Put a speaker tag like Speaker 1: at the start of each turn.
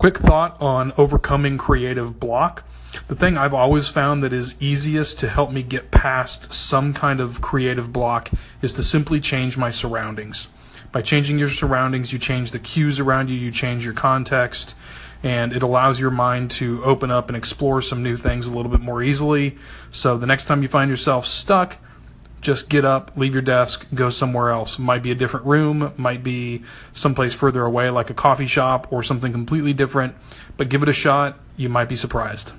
Speaker 1: Quick thought on overcoming creative block. The thing I've always found that is easiest to help me get past some kind of creative block is to simply change my surroundings. By changing your surroundings, you change the cues around you, you change your context, and it allows your mind to open up and explore some new things a little bit more easily. So the next time you find yourself stuck, just get up, leave your desk, go somewhere else. Might be a different room, might be someplace further away, like a coffee shop or something completely different, but give it a shot. You might be surprised.